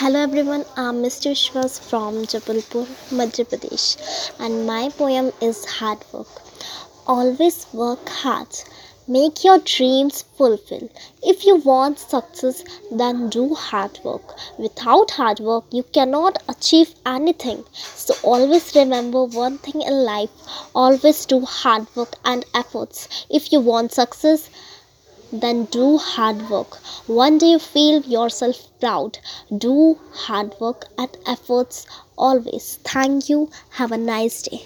Hello everyone, I'm Mishti Biswas from Jabalpur, Madhya Pradesh, and my poem is Hard Work. Always work hard. Make your dreams fulfill. If you want success, then do hard work. Without hard work, you cannot achieve anything. So always remember one thing in life always do hard work and efforts. If you want success, then do hard work. One day you feel yourself proud. Do hard work and efforts always. Thank you. Have a nice day.